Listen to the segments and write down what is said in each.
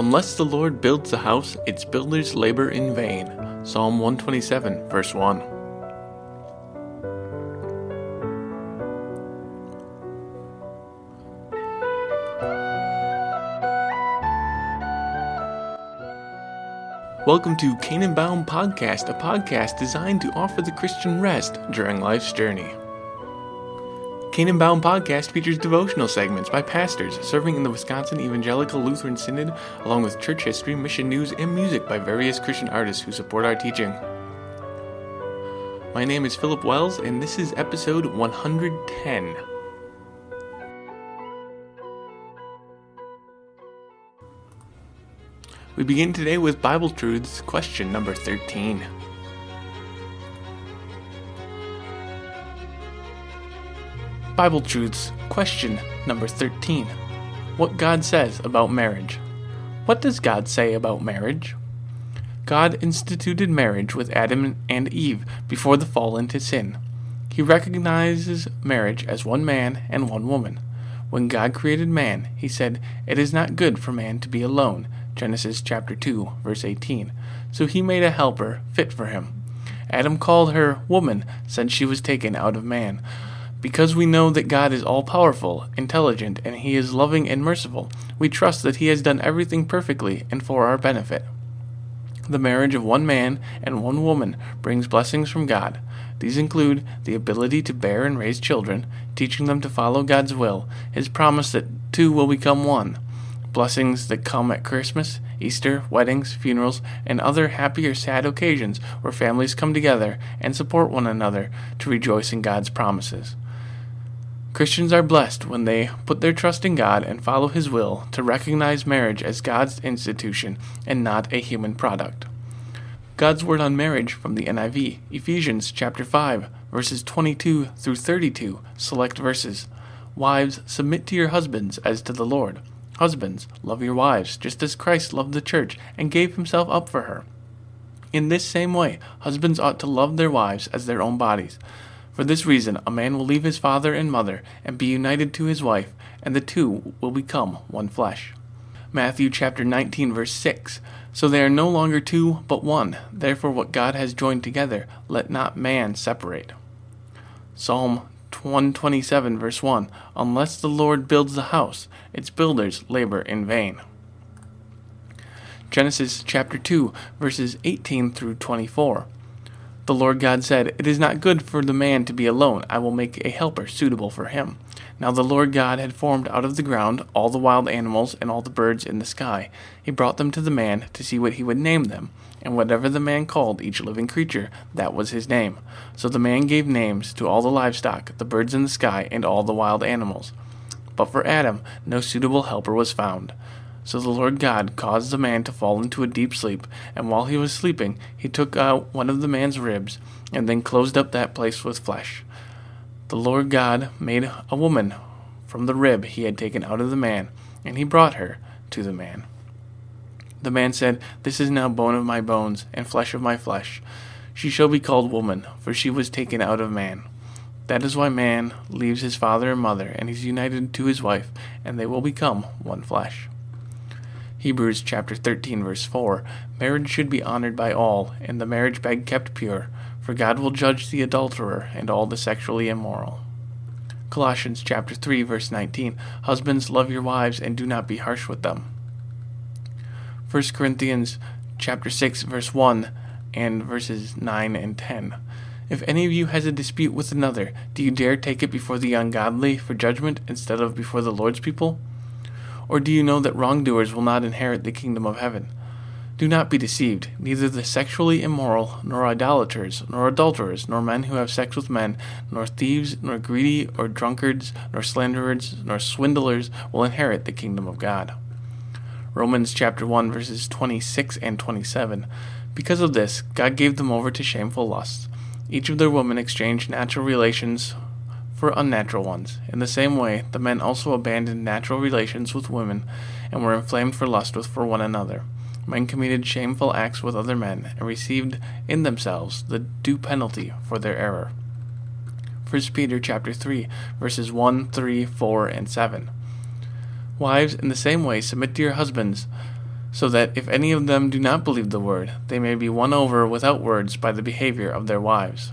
Unless the Lord builds the house, its builders labor in vain. Psalm 127, verse 1. Welcome to Canaan Bound Podcast, a podcast designed to offer the Christian rest during life's journey. Canaan Bound Podcast features devotional segments by pastors serving in the Wisconsin Evangelical Lutheran Synod, along with church history, mission news, and music by various Christian artists who support our teaching. My name is Philip Wells, and this is episode 110. We begin today with Bible Truths, question number 13. Bible Truths, question number 13. What God says about marriage. What does God say about marriage? God instituted marriage with Adam and Eve before the fall into sin. He recognizes marriage as one man and one woman. When God created man, he said, "It is not good for man to be alone." Genesis chapter 2, verse 18. So he made a helper fit for him. Adam called her woman since she was taken out of man. Because we know that God is all powerful, intelligent, and He is loving and merciful, we trust that He has done everything perfectly and for our benefit. The marriage of one man and one woman brings blessings from God. These include the ability to bear and raise children, teaching them to follow God's will, His promise that two will become one, blessings that come at Christmas, Easter, weddings, funerals, and other happy or sad occasions where families come together and support one another to rejoice in God's promises. Christians are blessed when they put their trust in God and follow His will to recognize marriage as God's institution and not a human product. God's word on marriage from the NIV, Ephesians chapter 5, verses 22 through 32, select verses. Wives, submit to your husbands as to the Lord. Husbands, love your wives, just as Christ loved the church and gave himself up for her. In this same way, husbands ought to love their wives as their own bodies. For this reason, a man will leave his father and mother and be united to his wife, and the two will become one flesh. Matthew chapter 19 verse 6. So they are no longer two, but one. Therefore what God has joined together, let not man separate. Psalm 127 verse 1. Unless the Lord builds the house, its builders labor in vain. Genesis chapter 2 verses 18 through 24. The Lord God said, It is not good for the man to be alone. I will make a helper suitable for him. Now the Lord God had formed out of the ground all the wild animals and all the birds in the sky. He brought them to the man to see what he would name them. And whatever the man called each living creature, that was his name. So the man gave names to all the livestock, the birds in the sky, and all the wild animals. But for Adam, no suitable helper was found. So the Lord God caused the man to fall into a deep sleep, and while he was sleeping, he took out one of the man's ribs, and then closed up that place with flesh. The Lord God made a woman from the rib he had taken out of the man, and he brought her to the man. The man said, This is now bone of my bones, and flesh of my flesh. She shall be called woman, for she was taken out of man. That is why man leaves his father and mother, and is united to his wife, and they will become one flesh. Hebrews chapter 13 verse 4 Marriage should be honored by all and the marriage bed kept pure for God will judge the adulterer and all the sexually immoral. Colossians chapter 3 verse 19 Husbands love your wives and do not be harsh with them. 1 Corinthians chapter 6 verse 1 and verses 9 and 10 if any of you has a dispute with another, do you dare take it before the ungodly for judgment instead of before the Lord's people? Or do you know that wrongdoers will not inherit the kingdom of heaven? Do not be deceived. Neither the sexually immoral, nor idolaters, nor adulterers, nor men who have sex with men, nor thieves, nor greedy, or drunkards, nor slanderers, nor swindlers will inherit the kingdom of God. Romans chapter 1 verses 26 and 27. Because of this, God gave them over to shameful lusts. Each of their women exchanged natural relations for unnatural ones. In the same way, the men also abandoned natural relations with women and were inflamed for lust with for one another. Men committed shameful acts with other men and received in themselves the due penalty for their error. 1 Peter chapter 3 verses 1, 3, 4, and 7. Wives, in the same way, submit to your husbands, so that if any of them do not believe the word, they may be won over without words by the behavior of their wives.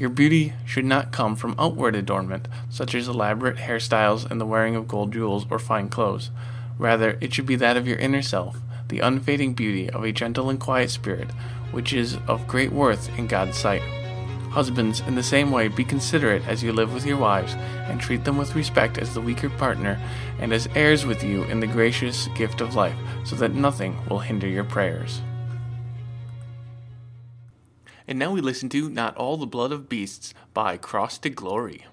Your beauty should not come from outward adornment, such as elaborate hairstyles and the wearing of gold jewels or fine clothes. Rather, it should be that of your inner self, the unfading beauty of a gentle and quiet spirit, which is of great worth in God's sight. Husbands, in the same way, be considerate as you live with your wives, and treat them with respect as the weaker partner, and as heirs with you in the gracious gift of life, so that nothing will hinder your prayers. And now we listen to Not All the Blood of Beasts by Cross to Glory.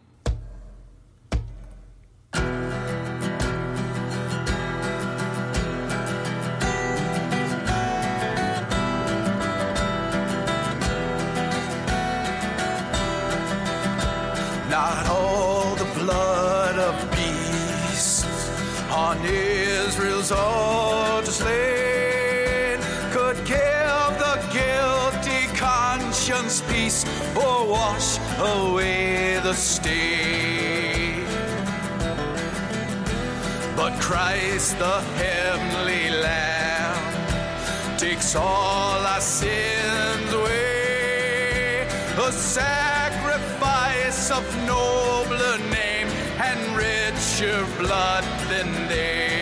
Or wash away the stain. But Christ, the heavenly Lamb, takes all our sins away. A sacrifice of nobler name and richer blood than they.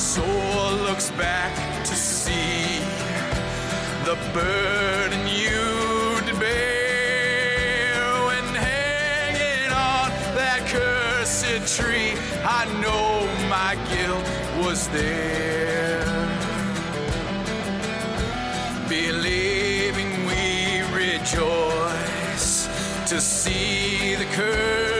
Soul looks back to see the burden you did bear when hanging on that cursed tree. I know my guilt was there. Believing we rejoice to see the curse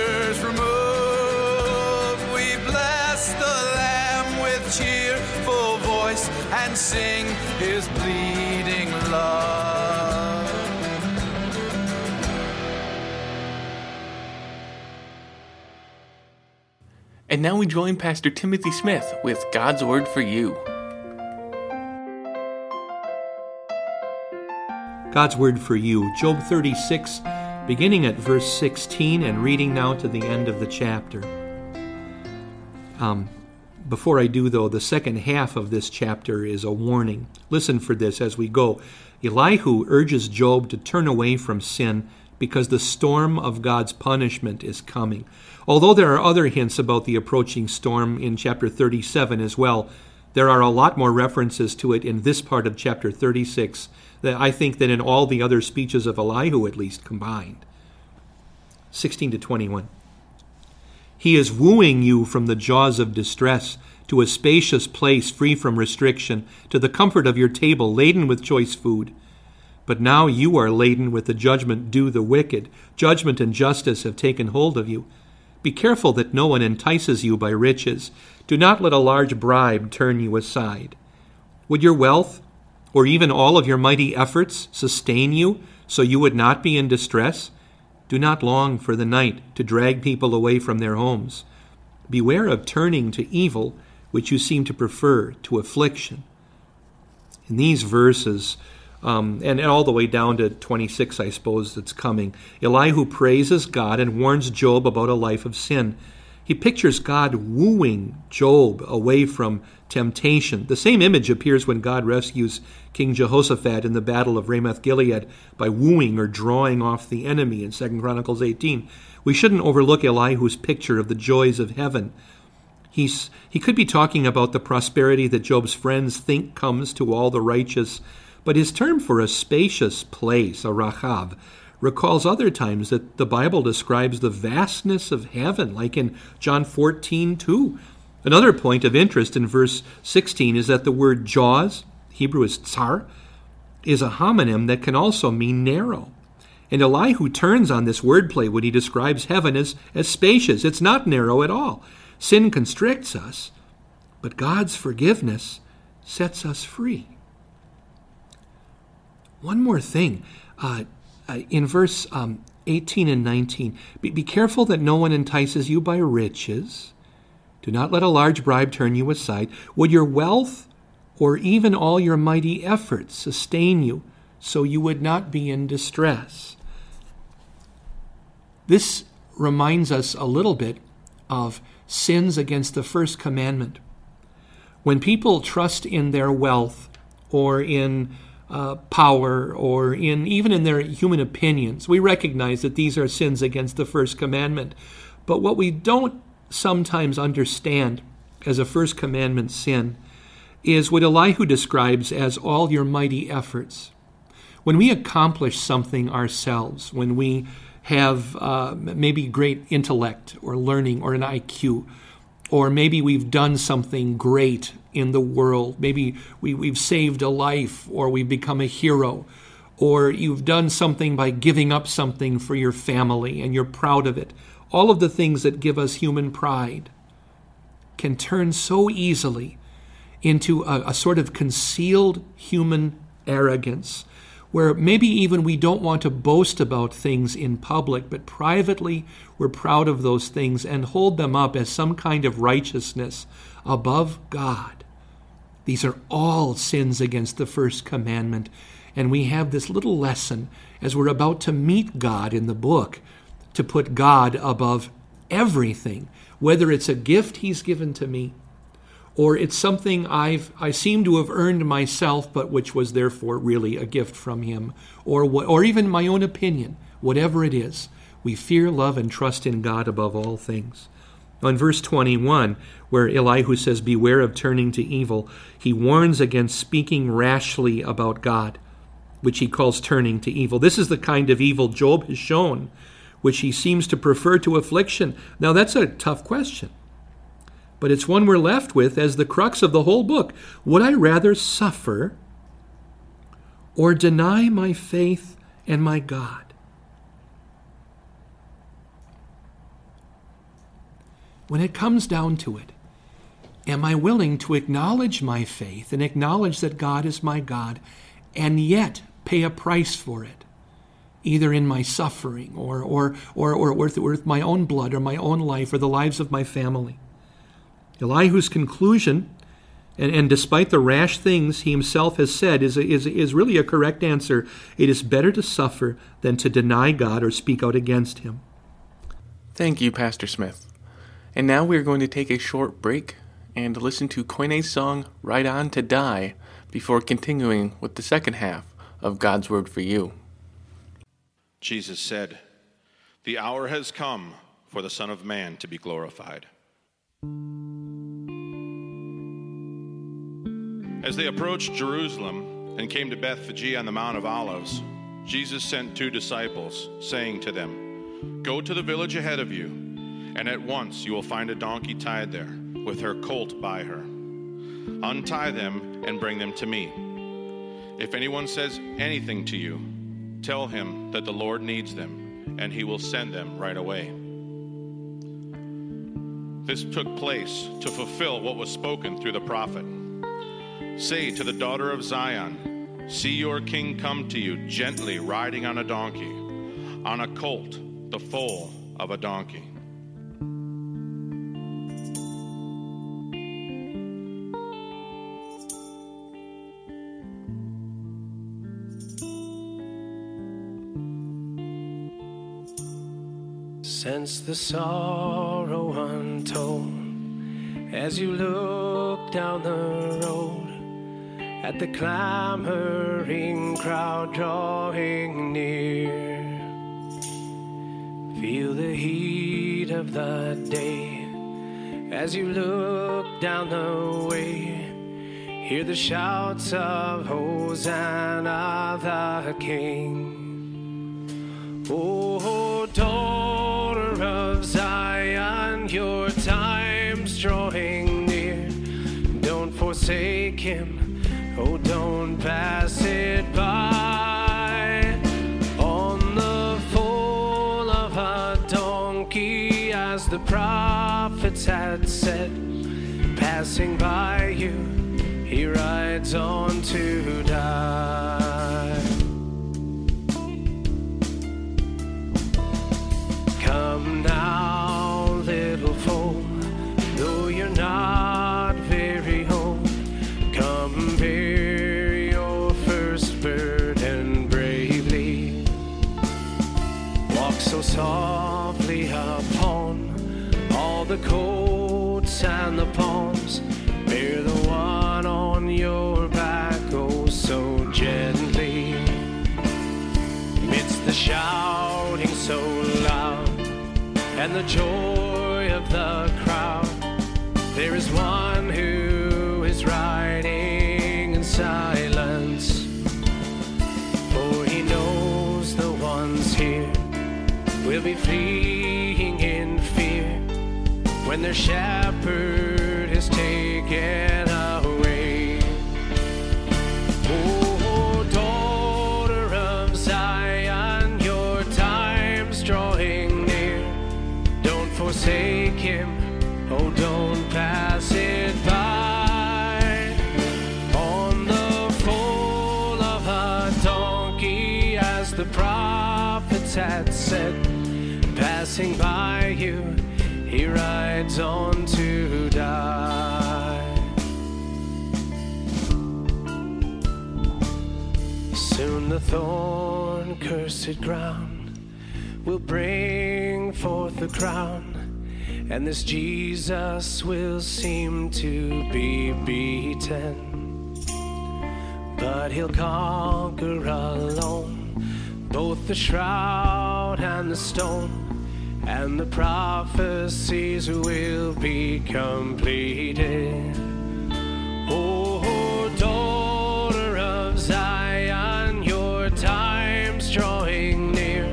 cheerful voice and sing his bleeding love. And now we join Pastor Timothy Smith with God's Word for You. God's Word for you, Job 36, beginning at verse 16 and reading now to the end of the chapter. Um, before I do, though, the second half of this chapter is a warning. Listen for this as we go. Elihu urges Job to turn away from sin because the storm of God's punishment is coming. Although there are other hints about the approaching storm in chapter 37 as well, there are a lot more references to it in this part of chapter 36 that I think than in all the other speeches of Elihu at least combined. 16 to 21. He is wooing you from the jaws of distress to a spacious place free from restriction, to the comfort of your table laden with choice food. But now you are laden with the judgment due the wicked. Judgment and justice have taken hold of you. Be careful that no one entices you by riches. Do not let a large bribe turn you aside. Would your wealth, or even all of your mighty efforts, sustain you so you would not be in distress? Do not long for the night to drag people away from their homes. Beware of turning to evil, which you seem to prefer to affliction. In these verses, um, and all the way down to 26, I suppose, that's coming, Elihu praises God and warns Job about a life of sin. He pictures God wooing Job away from temptation. The same image appears when God rescues King Jehoshaphat in the battle of Ramoth Gilead by wooing or drawing off the enemy in 2 Chronicles 18. We shouldn't overlook Elihu's picture of the joys of heaven. He's, he could be talking about the prosperity that Job's friends think comes to all the righteous, but his term for a spacious place, a rachav, recalls other times that the Bible describes the vastness of heaven, like in John 14, 2. Another point of interest in verse 16 is that the word jaws, Hebrew is tsar, is a homonym that can also mean narrow. And Elihu turns on this wordplay when he describes heaven as, as spacious. It's not narrow at all. Sin constricts us, but God's forgiveness sets us free. One more thing. Uh, in verse um, 18 and 19. Be, be careful that no one entices you by riches. Do not let a large bribe turn you aside. Would your wealth or even all your mighty efforts sustain you so you would not be in distress? This reminds us a little bit of sins against the first commandment. When people trust in their wealth or in uh, power or in even in their human opinions, we recognize that these are sins against the first commandment. But what we don't sometimes understand as a first commandment sin is what Elihu describes as all your mighty efforts. When we accomplish something ourselves, when we have uh, maybe great intellect or learning or an IQ, or maybe we've done something great in the world. Maybe we, we've saved a life, or we've become a hero, or you've done something by giving up something for your family and you're proud of it. All of the things that give us human pride can turn so easily into a, a sort of concealed human arrogance where maybe even we don't want to boast about things in public, but privately we're proud of those things and hold them up as some kind of righteousness above God. These are all sins against the first commandment. And we have this little lesson as we're about to meet God in the book to put God above everything, whether it's a gift He's given to me or it's something I've I seem to have earned myself, but which was therefore really a gift from Him, or what, or even my own opinion, whatever it is. We fear, love, and trust in God above all things. On verse 21, where Elihu says, Beware of turning to evil, he warns against speaking rashly about God, which he calls turning to evil. This is the kind of evil Job has shown, which he seems to prefer to affliction. Now, that's a tough question but it's one we're left with as the crux of the whole book. Would I rather suffer or deny my faith and my God? When it comes down to it, am I willing to acknowledge my faith and acknowledge that God is my God and yet pay a price for it? Either in my suffering or, or, or, or with, with my own blood or my own life or the lives of my family. Elihu's conclusion, and, and despite the rash things he himself has said, is, is, is really a correct answer. It is better to suffer than to deny God or speak out against him. Thank you, Pastor Smith. And now we're going to take a short break and listen to Koine's song Right On to Die before continuing with the second half of God's Word for You. Jesus said, The hour has come for the Son of Man to be glorified. As they approached Jerusalem and came to Bethphage on the Mount of Olives, Jesus sent two disciples, saying to them, Go to the village ahead of you, and at once you will find a donkey tied there, with her colt by her. Untie them and bring them to me. If anyone says anything to you, tell him that the Lord needs them, and he will send them right away. This took place to fulfill what was spoken through the prophet. Say to the daughter of Zion, See your king come to you gently riding on a donkey, on a colt, the foal of a donkey. Sense the sorrow untold as you look down the road at the clamoring crowd drawing near. Feel the heat of the day as you look down the way. Hear the shouts of Hosanna the King. Oh, oh daughter of Zion, your time's drawing near. Don't forsake him Oh, don't pass it by on the foal of a donkey, as the prophets had said. Passing by you, he rides on to die. And the palms. Bear the one on your back, oh so gently. Amidst the shouting so loud and the joy their shepherd is taken away. Oh, oh, daughter of Zion, your time's drawing near. Don't forsake him, oh, don't pass it by. On the foal of a donkey, as the prophets had said, passing by you, he rides on to die. Soon the thorn cursed ground will bring forth the crown, and this Jesus will seem to be beaten. But he'll conquer alone both the shroud and the stone, and the prophecies will be completed. Oh, oh, daughter of Zion, your time's drawing near.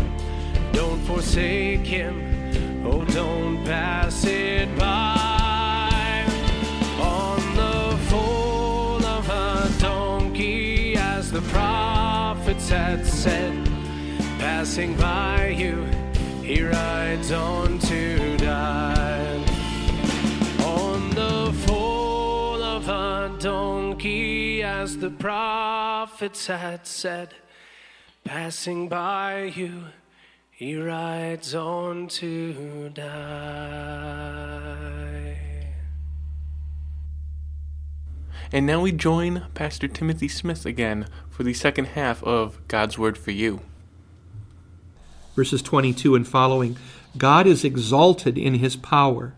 Don't forsake him, oh, don't pass it by. On the foal of a donkey, as the prophets had said, passing by you, he rides on to die. On the foal of a donkey, as the prophets had said, passing by you, he rides on to die. And now we join Pastor Timothy Smith again for the second half of God's Word for You. Verses 22 and following God is exalted in his power.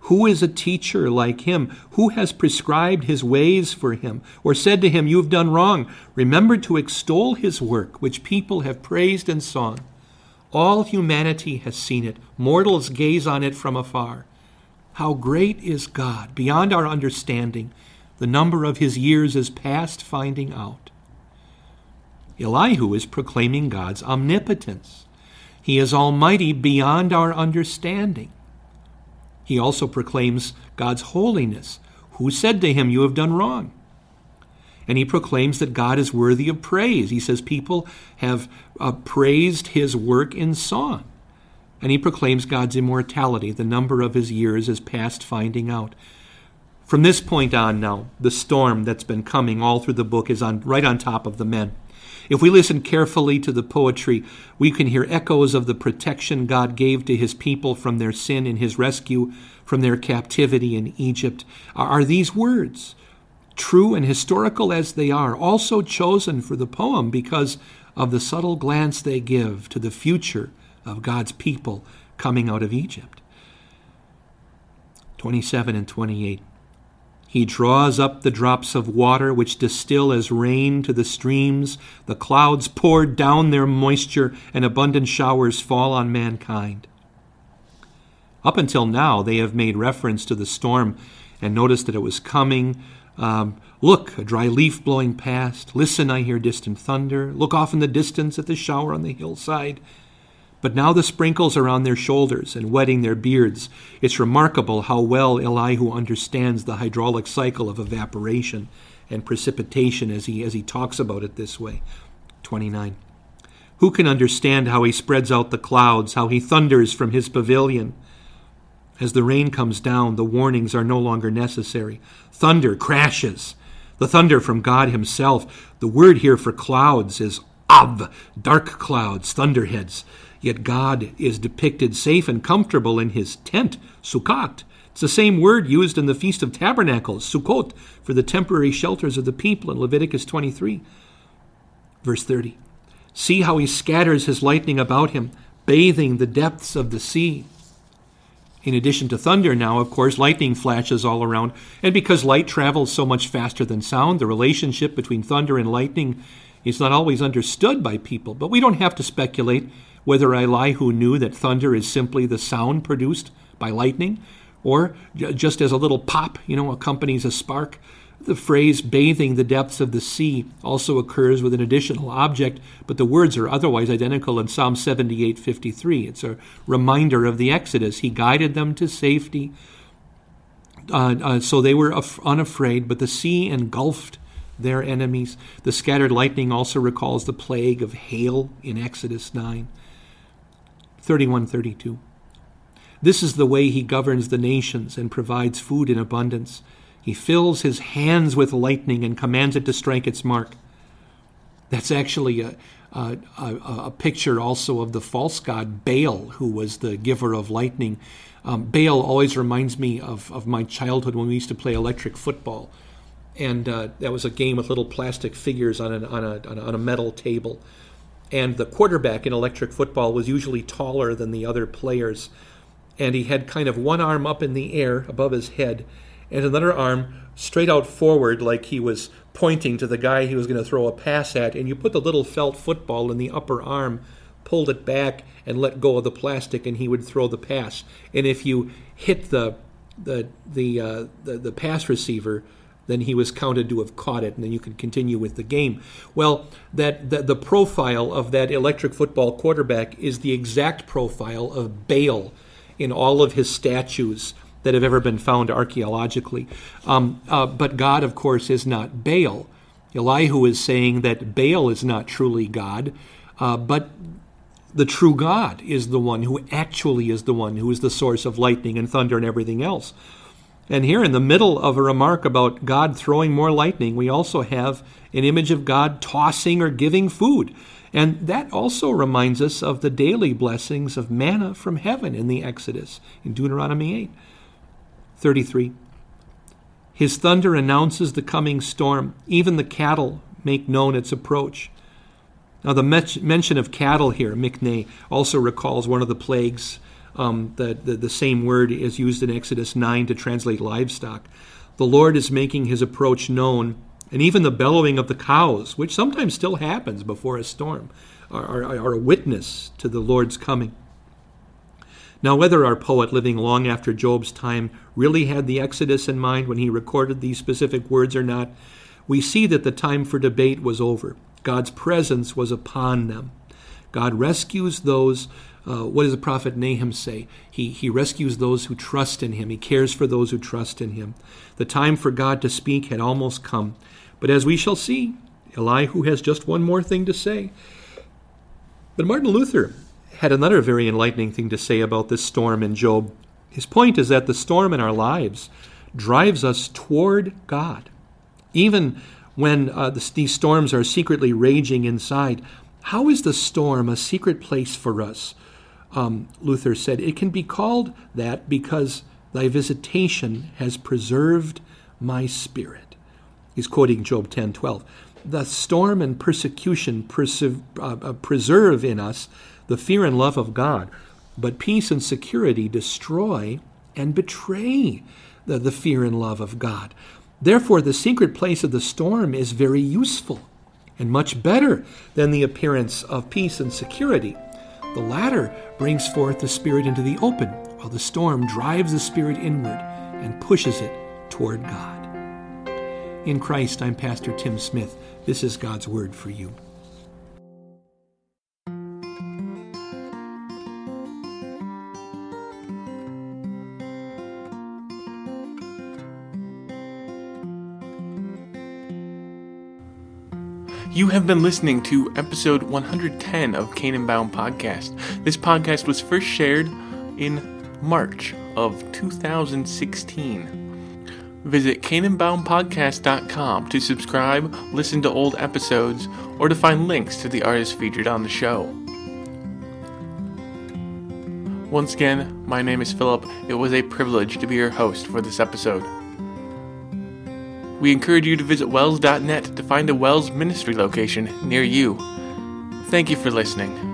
Who is a teacher like him? Who has prescribed his ways for him, or said to him, You have done wrong? Remember to extol his work, which people have praised and sung. All humanity has seen it, mortals gaze on it from afar. How great is God, beyond our understanding! The number of his years is past finding out. Elihu is proclaiming God's omnipotence. He is almighty beyond our understanding. He also proclaims God's holiness. Who said to him, You have done wrong? And he proclaims that God is worthy of praise. He says people have uh, praised his work in song. And he proclaims God's immortality. The number of his years is past finding out. From this point on now, the storm that's been coming all through the book is on right on top of the men. If we listen carefully to the poetry, we can hear echoes of the protection God gave to his people from their sin and his rescue from their captivity in Egypt. Are these words, true and historical as they are, also chosen for the poem because of the subtle glance they give to the future of God's people coming out of Egypt? 27 and 28. He draws up the drops of water which distill as rain to the streams. The clouds pour down their moisture, and abundant showers fall on mankind. Up until now, they have made reference to the storm and noticed that it was coming. Um, Look, a dry leaf blowing past. Listen, I hear distant thunder. Look off in the distance at the shower on the hillside. But now the sprinkles are on their shoulders and wetting their beards. It's remarkable how well Elihu understands the hydraulic cycle of evaporation and precipitation as he, as he talks about it this way. 29. Who can understand how he spreads out the clouds, how he thunders from his pavilion? As the rain comes down, the warnings are no longer necessary. Thunder crashes. The thunder from God Himself. The word here for clouds is av, dark clouds, thunderheads. Yet God is depicted safe and comfortable in his tent, Sukkot. It's the same word used in the Feast of Tabernacles, Sukkot, for the temporary shelters of the people in Leviticus 23. Verse 30. See how he scatters his lightning about him, bathing the depths of the sea. In addition to thunder, now, of course, lightning flashes all around. And because light travels so much faster than sound, the relationship between thunder and lightning is not always understood by people. But we don't have to speculate whether Elihu knew that thunder is simply the sound produced by lightning, or just as a little pop, you know, accompanies a spark. The phrase bathing the depths of the sea also occurs with an additional object, but the words are otherwise identical in Psalm 78:53. It's a reminder of the Exodus. He guided them to safety, uh, uh, so they were af- unafraid, but the sea engulfed their enemies. The scattered lightning also recalls the plague of hail in Exodus 9. 31:32. This is the way he governs the nations and provides food in abundance. He fills his hands with lightning and commands it to strike its mark. That's actually a, a, a, a picture also of the false god Baal, who was the giver of lightning. Um, Baal always reminds me of, of my childhood when we used to play electric football. And uh, that was a game with little plastic figures on, an, on, a, on a metal table. And the quarterback in electric football was usually taller than the other players. And he had kind of one arm up in the air above his head and another arm straight out forward like he was pointing to the guy he was going to throw a pass at. And you put the little felt football in the upper arm, pulled it back, and let go of the plastic, and he would throw the pass. And if you hit the the the uh, the, the pass receiver, then he was counted to have caught it, and then you could continue with the game. Well, that, that the profile of that electric football quarterback is the exact profile of Baal in all of his statues that have ever been found archaeologically. Um, uh, but God, of course, is not Baal. Elihu is saying that Baal is not truly God, uh, but the true God is the one who actually is the one who is the source of lightning and thunder and everything else. And here, in the middle of a remark about God throwing more lightning, we also have an image of God tossing or giving food. And that also reminds us of the daily blessings of manna from heaven in the Exodus, in Deuteronomy 8. 33. His thunder announces the coming storm. Even the cattle make known its approach. Now, the mention of cattle here, mikne, also recalls one of the plagues um, the, the, the same word is used in Exodus 9 to translate livestock. The Lord is making his approach known, and even the bellowing of the cows, which sometimes still happens before a storm, are, are, are a witness to the Lord's coming. Now, whether our poet, living long after Job's time, really had the Exodus in mind when he recorded these specific words or not, we see that the time for debate was over. God's presence was upon them. God rescues those uh, what does the prophet Nahum say? He, he rescues those who trust in him. He cares for those who trust in him. The time for God to speak had almost come. But as we shall see, Elihu has just one more thing to say. But Martin Luther had another very enlightening thing to say about this storm in Job. His point is that the storm in our lives drives us toward God. Even when uh, the, these storms are secretly raging inside, how is the storm a secret place for us? Um, Luther said, it can be called that because thy visitation has preserved my spirit. He's quoting Job 10:12. The storm and persecution perse- uh, uh, preserve in us the fear and love of God, but peace and security destroy and betray the, the fear and love of God. Therefore, the secret place of the storm is very useful and much better than the appearance of peace and security. The latter brings forth the spirit into the open, while the storm drives the spirit inward and pushes it toward God. In Christ, I'm Pastor Tim Smith. This is God's Word for you. You have been listening to episode 110 of Canaan Bound Podcast. This podcast was first shared in March of 2016. Visit CanaanBoundPodcast.com to subscribe, listen to old episodes, or to find links to the artists featured on the show. Once again, my name is Philip. It was a privilege to be your host for this episode. We encourage you to visit wels.net to find a WELS ministry location near you. Thank you for listening.